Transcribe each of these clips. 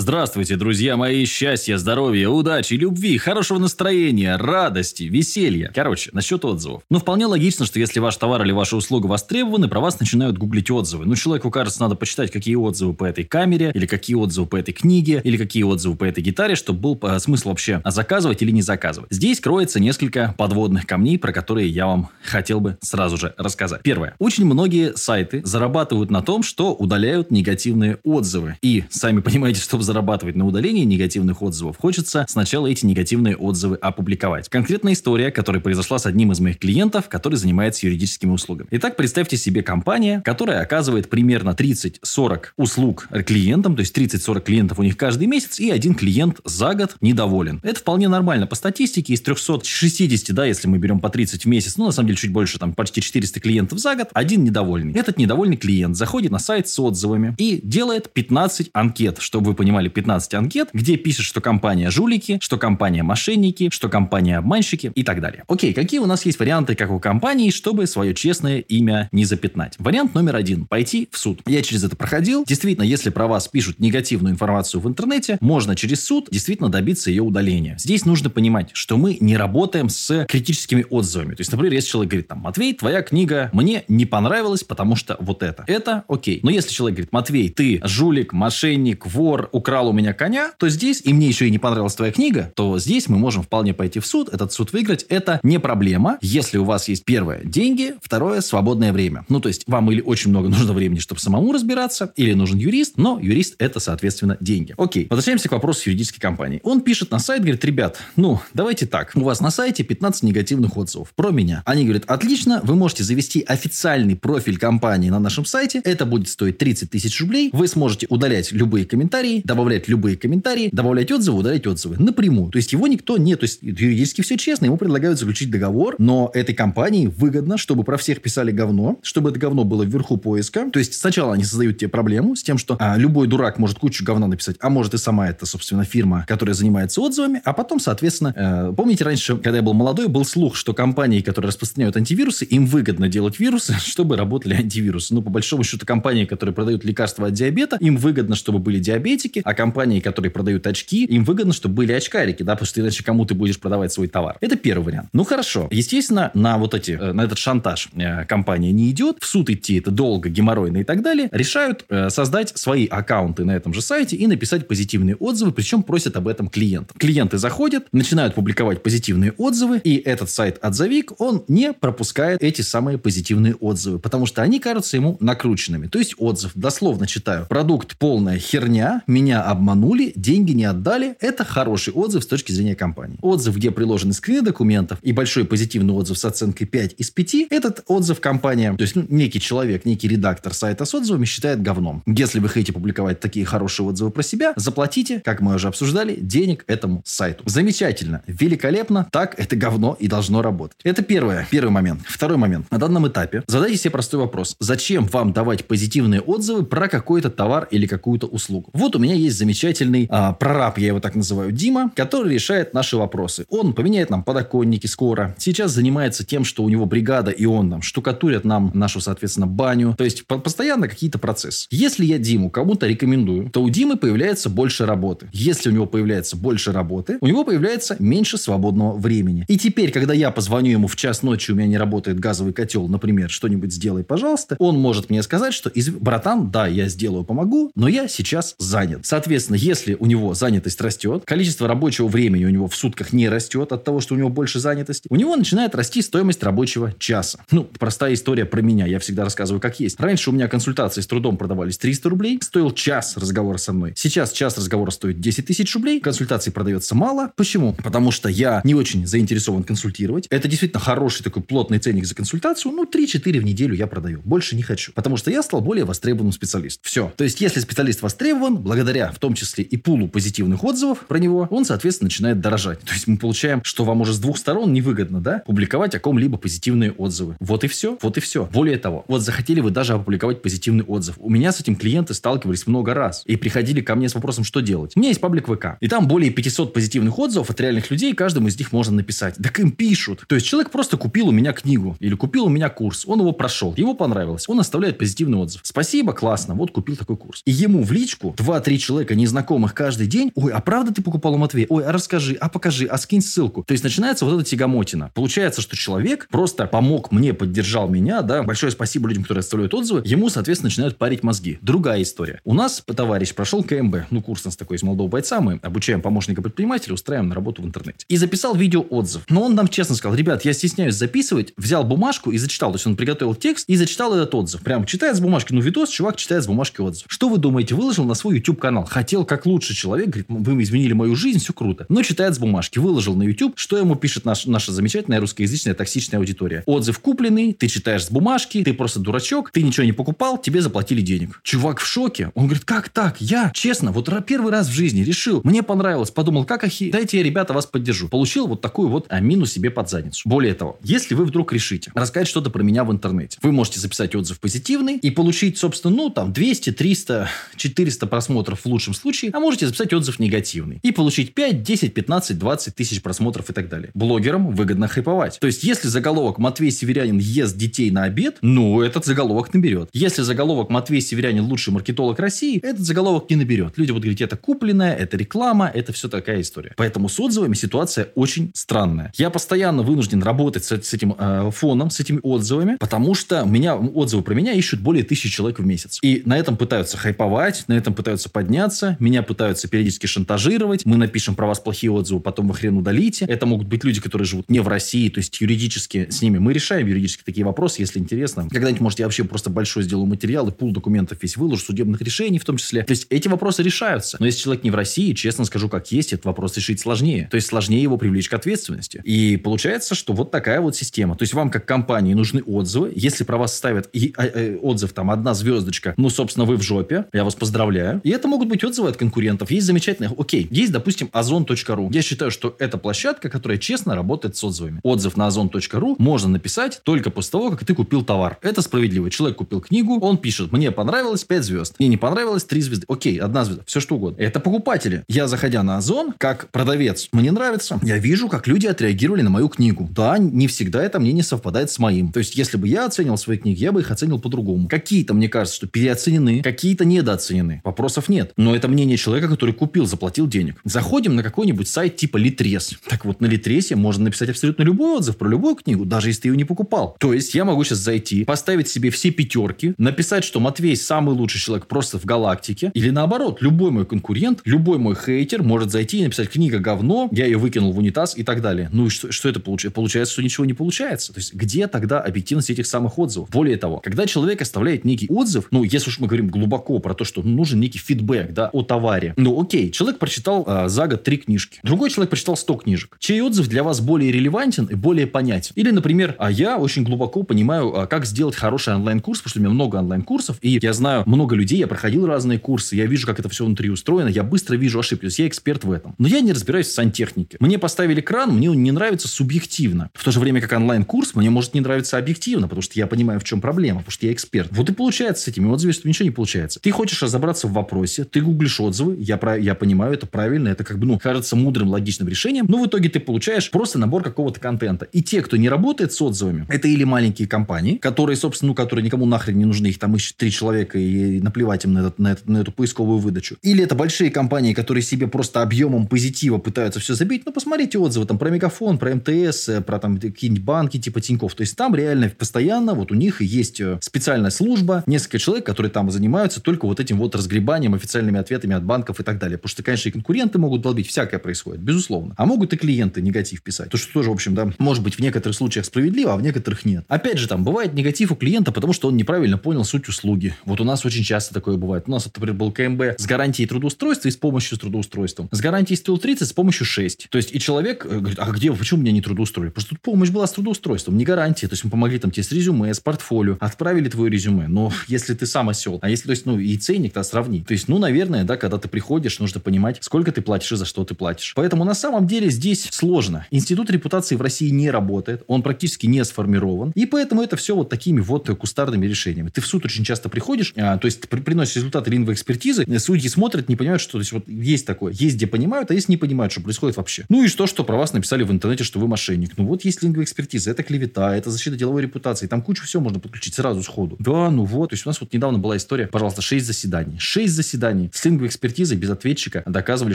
Здравствуйте, друзья мои, счастья, здоровья, удачи, любви, хорошего настроения, радости, веселья. Короче, насчет отзывов. Ну, вполне логично, что если ваш товар или ваша услуга востребованы, про вас начинают гуглить отзывы. Ну, человеку кажется, надо почитать, какие отзывы по этой камере, или какие отзывы по этой книге, или какие отзывы по этой гитаре, чтобы был э, смысл вообще заказывать или не заказывать. Здесь кроется несколько подводных камней, про которые я вам хотел бы сразу же рассказать. Первое. Очень многие сайты зарабатывают на том, что удаляют негативные отзывы. И, сами понимаете, чтобы зарабатывать на удалении негативных отзывов, хочется сначала эти негативные отзывы опубликовать. Конкретная история, которая произошла с одним из моих клиентов, который занимается юридическими услугами. Итак, представьте себе компания, которая оказывает примерно 30-40 услуг клиентам, то есть 30-40 клиентов у них каждый месяц, и один клиент за год недоволен. Это вполне нормально по статистике. Из 360, да, если мы берем по 30 в месяц, ну, на самом деле, чуть больше, там, почти 400 клиентов за год, один недовольный. Этот недовольный клиент заходит на сайт с отзывами и делает 15 анкет, чтобы вы понимали, 15 анкет, где пишет, что компания жулики, что компания мошенники, что компания обманщики и так далее. Окей, какие у нас есть варианты, как у компании, чтобы свое честное имя не запятнать? Вариант номер один – пойти в суд. Я через это проходил. Действительно, если про вас пишут негативную информацию в интернете, можно через суд действительно добиться ее удаления. Здесь нужно понимать, что мы не работаем с критическими отзывами. То есть, например, если человек говорит, там, Матвей, твоя книга мне не понравилась, потому что вот это. Это окей. Но если человек говорит, Матвей, ты жулик, мошенник, вор, украл украл у меня коня, то здесь, и мне еще и не понравилась твоя книга, то здесь мы можем вполне пойти в суд, этот суд выиграть. Это не проблема, если у вас есть первое – деньги, второе – свободное время. Ну, то есть, вам или очень много нужно времени, чтобы самому разбираться, или нужен юрист, но юрист – это, соответственно, деньги. Окей, возвращаемся к вопросу юридической компании. Он пишет на сайт, говорит, ребят, ну, давайте так, у вас на сайте 15 негативных отзывов про меня. Они говорят, отлично, вы можете завести официальный профиль компании на нашем сайте, это будет стоить 30 тысяч рублей, вы сможете удалять любые комментарии, добавлять добавлять любые комментарии, добавлять отзывы, удалять отзывы. Напрямую. То есть его никто не... То есть юридически все честно, ему предлагают заключить договор, но этой компании выгодно, чтобы про всех писали говно, чтобы это говно было вверху поиска. То есть сначала они создают тебе проблему с тем, что а, любой дурак может кучу говна написать, а может и сама эта, собственно, фирма, которая занимается отзывами, а потом, соответственно, э, помните раньше, когда я был молодой, был слух, что компании, которые распространяют антивирусы, им выгодно делать вирусы, чтобы работали антивирусы. Ну, по большому счету, компании, которые продают лекарства от диабета, им выгодно, чтобы были диабетики, а компании, которые продают очки, им выгодно, чтобы были очкарики, да, потому что иначе кому ты будешь продавать свой товар. Это первый вариант. Ну, хорошо. Естественно, на вот эти, э, на этот шантаж э, компания не идет. В суд идти это долго, геморройно и так далее. Решают э, создать свои аккаунты на этом же сайте и написать позитивные отзывы, причем просят об этом клиентов. Клиенты заходят, начинают публиковать позитивные отзывы, и этот сайт отзовик, он не пропускает эти самые позитивные отзывы, потому что они кажутся ему накрученными. То есть отзыв, дословно читаю, продукт полная херня, меня обманули, деньги не отдали. Это хороший отзыв с точки зрения компании. Отзыв, где приложены скрины документов и большой позитивный отзыв с оценкой 5 из 5, этот отзыв компания, то есть ну, некий человек, некий редактор сайта с отзывами считает говном. Если вы хотите публиковать такие хорошие отзывы про себя, заплатите, как мы уже обсуждали, денег этому сайту. Замечательно, великолепно, так это говно и должно работать. Это первое, первый момент. Второй момент. На данном этапе задайте себе простой вопрос. Зачем вам давать позитивные отзывы про какой-то товар или какую-то услугу? Вот у меня есть замечательный а, прораб, я его так называю, Дима, который решает наши вопросы. Он поменяет нам подоконники скоро. Сейчас занимается тем, что у него бригада, и он нам штукатурит нам нашу, соответственно, баню. То есть, постоянно какие-то процессы. Если я Диму кому-то рекомендую, то у Димы появляется больше работы. Если у него появляется больше работы, у него появляется меньше свободного времени. И теперь, когда я позвоню ему в час ночи, у меня не работает газовый котел, например, что-нибудь сделай, пожалуйста, он может мне сказать, что, братан, да, я сделаю, помогу, но я сейчас занят. Соответственно, если у него занятость растет, количество рабочего времени у него в сутках не растет от того, что у него больше занятости, у него начинает расти стоимость рабочего часа. Ну, простая история про меня. Я всегда рассказываю, как есть. Раньше у меня консультации с трудом продавались 300 рублей. Стоил час разговора со мной. Сейчас час разговора стоит 10 тысяч рублей. Консультации продается мало. Почему? Потому что я не очень заинтересован консультировать. Это действительно хороший такой плотный ценник за консультацию. Ну, 3-4 в неделю я продаю. Больше не хочу. Потому что я стал более востребованным специалистом. Все. То есть, если специалист востребован, благодаря том числе и пулу позитивных отзывов про него, он, соответственно, начинает дорожать. То есть мы получаем, что вам уже с двух сторон невыгодно, да, публиковать о ком-либо позитивные отзывы. Вот и все, вот и все. Более того, вот захотели вы даже опубликовать позитивный отзыв. У меня с этим клиенты сталкивались много раз и приходили ко мне с вопросом, что делать. У меня есть паблик ВК, и там более 500 позитивных отзывов от реальных людей, каждому из них можно написать. Так им пишут. То есть человек просто купил у меня книгу или купил у меня курс, он его прошел, ему понравилось, он оставляет позитивный отзыв. Спасибо, классно, вот купил такой курс. И ему в личку 2-3 человека человека незнакомых каждый день. Ой, а правда ты покупал у Матвея? Ой, а расскажи, а покажи, а скинь ссылку. То есть начинается вот эта тягомотина. Получается, что человек просто помог мне, поддержал меня, да. Большое спасибо людям, которые оставляют отзывы. Ему, соответственно, начинают парить мозги. Другая история. У нас товарищ прошел КМБ, ну, курс у нас такой из молодого бойца, мы обучаем помощника предпринимателя, устраиваем на работу в интернете. И записал видео отзыв. Но он нам честно сказал, ребят, я стесняюсь записывать, взял бумажку и зачитал. То есть он приготовил текст и зачитал этот отзыв. Прям читает с бумажки, ну, видос, чувак читает с бумажки отзыв. Что вы думаете, выложил на свой YouTube канал? Хотел как лучший человек, говорит, вы изменили мою жизнь, все круто. Но читает с бумажки, выложил на YouTube, что ему пишет наш, наша замечательная русскоязычная токсичная аудитория. Отзыв купленный, ты читаешь с бумажки, ты просто дурачок, ты ничего не покупал, тебе заплатили денег. Чувак в шоке. Он говорит, как так? Я, честно, вот первый раз в жизни решил, мне понравилось, подумал, как ахи, дайте я, ребята, вас поддержу. Получил вот такую вот а, минус себе под задницу. Более того, если вы вдруг решите рассказать что-то про меня в интернете, вы можете записать отзыв позитивный и получить, собственно, ну, там, 200, 300, 400 просмотров в лучшем случае, а можете записать отзыв негативный и получить 5, 10, 15, 20 тысяч просмотров и так далее. Блогерам выгодно хайповать. То есть, если заголовок «Матвей Северянин ест детей на обед», ну, этот заголовок наберет. Если заголовок «Матвей Северянин лучший маркетолог России», этот заголовок не наберет. Люди будут говорить, это купленное, это реклама, это все такая история. Поэтому с отзывами ситуация очень странная. Я постоянно вынужден работать с, с этим э, фоном, с этими отзывами, потому что меня отзывы про меня ищут более тысячи человек в месяц. И на этом пытаются хайповать, на этом пытаются подняться, меня пытаются периодически шантажировать, мы напишем про вас плохие отзывы, потом вы хрен удалите. Это могут быть люди, которые живут не в России, то есть юридически с ними мы решаем юридически такие вопросы, если интересно. Когда-нибудь, может, я вообще просто большой сделаю материал и пул документов весь выложу, судебных решений в том числе. То есть эти вопросы решаются. Но если человек не в России, честно скажу, как есть, этот вопрос решить сложнее. То есть сложнее его привлечь к ответственности. И получается, что вот такая вот система. То есть вам как компании нужны отзывы. Если про вас ставят и, а, э, отзыв там одна звездочка, ну, собственно, вы в жопе, я вас поздравляю. И это могут быть отзывы от конкурентов. Есть замечательные, окей, есть, допустим, ozon.ru. Я считаю, что это площадка, которая честно работает с отзывами. Отзыв на ozon.ru можно написать только после того, как ты купил товар. Это справедливо. Человек купил книгу, он пишет, мне понравилось 5 звезд, мне не понравилось 3 звезды. Окей, одна звезда, все что угодно. Это покупатели. Я, заходя на Озон, как продавец, мне нравится, я вижу, как люди отреагировали на мою книгу. Да, не всегда это мнение совпадает с моим. То есть, если бы я оценивал свои книги, я бы их оценил по-другому. Какие-то, мне кажется, что переоценены, какие-то недооценены. Вопросов нет. Но это мнение человека, который купил, заплатил денег. Заходим на какой-нибудь сайт типа Литрес. Так вот, на Литресе можно написать абсолютно любой отзыв про любую книгу, даже если ты ее не покупал. То есть, я могу сейчас зайти, поставить себе все пятерки, написать, что Матвей самый лучший человек просто в галактике. Или наоборот, любой мой конкурент, любой мой хейтер может зайти и написать книга говно, я ее выкинул в унитаз и так далее. Ну и что, что это получается? Получается, что ничего не получается. То есть, где тогда объективность этих самых отзывов? Более того, когда человек оставляет некий отзыв, ну, если уж мы говорим глубоко про то, что нужен некий фидбэк, да, о товаре. Ну, окей, человек прочитал а, за год три книжки. Другой человек прочитал 100 книжек. Чей отзыв для вас более релевантен и более понятен? Или, например, а я очень глубоко понимаю, а, как сделать хороший онлайн-курс, потому что у меня много онлайн-курсов, и я знаю много людей, я проходил разные курсы, я вижу, как это все внутри устроено, я быстро вижу ошибки, то есть я эксперт в этом. Но я не разбираюсь в сантехнике. Мне поставили кран, мне он не нравится субъективно. В то же время, как онлайн-курс, мне может не нравиться объективно, потому что я понимаю, в чем проблема, потому что я эксперт. Вот и получается с этими отзывами, что ничего не получается. Ты хочешь разобраться в вопросе, ты гуглишь отзывы, я, про, я понимаю, это правильно, это как бы, ну, кажется мудрым, логичным решением, но в итоге ты получаешь просто набор какого-то контента. И те, кто не работает с отзывами, это или маленькие компании, которые, собственно, ну, которые никому нахрен не нужны, их там ищет три человека и наплевать им на, этот, на, этот, на эту поисковую выдачу. Или это большие компании, которые себе просто объемом позитива пытаются все забить. Ну, посмотрите отзывы там про Мегафон, про МТС, э, про там какие-нибудь банки типа Тиньков. То есть там реально постоянно вот у них есть э, специальная служба, несколько человек, которые там занимаются только вот этим вот разгребанием, официальными ответами от банков и так далее. Потому что, конечно, и конкуренты могут долбить, всякое происходит, безусловно. А могут и клиенты негатив писать. То, что тоже, в общем, да, может быть в некоторых случаях справедливо, а в некоторых нет. Опять же, там бывает негатив у клиента, потому что он неправильно понял суть услуги. Вот у нас очень часто такое бывает. У нас, например, был КМБ с гарантией трудоустройства и с помощью с трудоустройством. С гарантией стоил 30, с помощью 6. То есть, и человек э, говорит, а где, почему меня не трудоустроили? Потому что тут помощь была с трудоустройством, не гарантия. То есть, мы помогли там тебе с резюме, с портфолио, отправили твое резюме. Но если ты сам осел, а если, то есть, ну, и ценник-то сравни. То есть, ну, наверное, да, когда ты приходишь, нужно понимать, сколько ты платишь и за что ты платишь. Поэтому на самом деле здесь сложно. Институт репутации в России не работает, он практически не сформирован, и поэтому это все вот такими вот кустарными решениями. Ты в суд очень часто приходишь, а, то есть при, приносишь результаты линговой экспертизы, судьи смотрят, не понимают, что то есть, вот есть такое. Есть где понимают, а есть не понимают, что происходит вообще. Ну и что, что про вас написали в интернете, что вы мошенник. Ну вот есть линговая экспертиза, это клевета, это защита деловой репутации, там кучу всего можно подключить сразу сходу. Да, ну вот. То есть у нас вот недавно была история, пожалуйста, 6 заседаний. 6 заседаний компании с экспертизой без ответчика доказывали,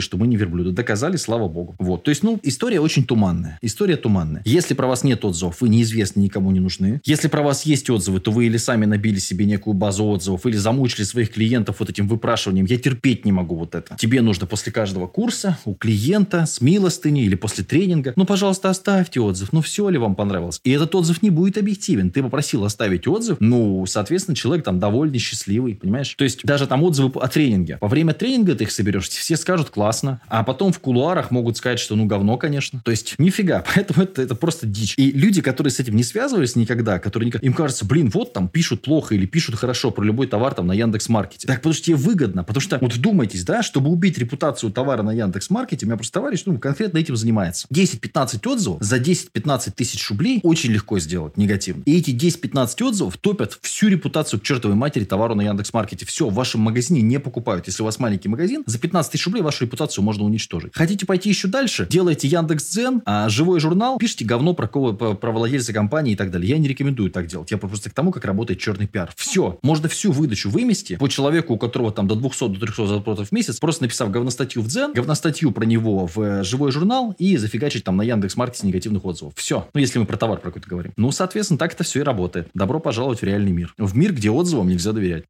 что мы не верблюды. Доказали, слава богу. Вот. То есть, ну, история очень туманная. История туманная. Если про вас нет отзывов, вы неизвестны, никому не нужны. Если про вас есть отзывы, то вы или сами набили себе некую базу отзывов, или замучили своих клиентов вот этим выпрашиванием. Я терпеть не могу вот это. Тебе нужно после каждого курса у клиента с милостыни или после тренинга, ну, пожалуйста, оставьте отзыв. Ну, все ли вам понравилось? И этот отзыв не будет объективен. Ты попросил оставить отзыв, ну, соответственно, человек там довольный, счастливый, понимаешь? То есть даже там отзывы о тренинге. Во время тренинга ты их соберешь, все скажут классно, а потом в кулуарах могут сказать, что ну говно, конечно. То есть нифига, поэтому это, это просто дичь. И люди, которые с этим не связывались никогда, которые никак... им кажется, блин, вот там пишут плохо или пишут хорошо про любой товар там на Яндекс Маркете. Так, потому что тебе выгодно, потому что вот вдумайтесь, да, чтобы убить репутацию товара на Яндекс Маркете, у меня просто товарищ, ну, конкретно этим занимается. 10-15 отзывов за 10-15 тысяч рублей очень легко сделать негативно. И эти 10-15 отзывов топят всю репутацию к чертовой матери товару на Яндекс Маркете. Все, в вашем магазине не покупают. Если у вас маленький магазин, за 15 тысяч рублей вашу репутацию можно уничтожить. Хотите пойти еще дальше? Делайте Яндекс Дзен, а живой журнал, пишите говно про, кого, про владельца компании и так далее. Я не рекомендую так делать. Я просто к тому, как работает черный пиар. Все. Можно всю выдачу вымести по человеку, у которого там до 200 до 300 запросов в месяц, просто написав говностатью в Дзен, говностатью про него в э, живой журнал и зафигачить там на Яндекс Маркете негативных отзывов. Все. Ну, если мы про товар про какой-то говорим. Ну, соответственно, так это все и работает. Добро пожаловать в реальный мир. В мир, где отзывам нельзя доверять.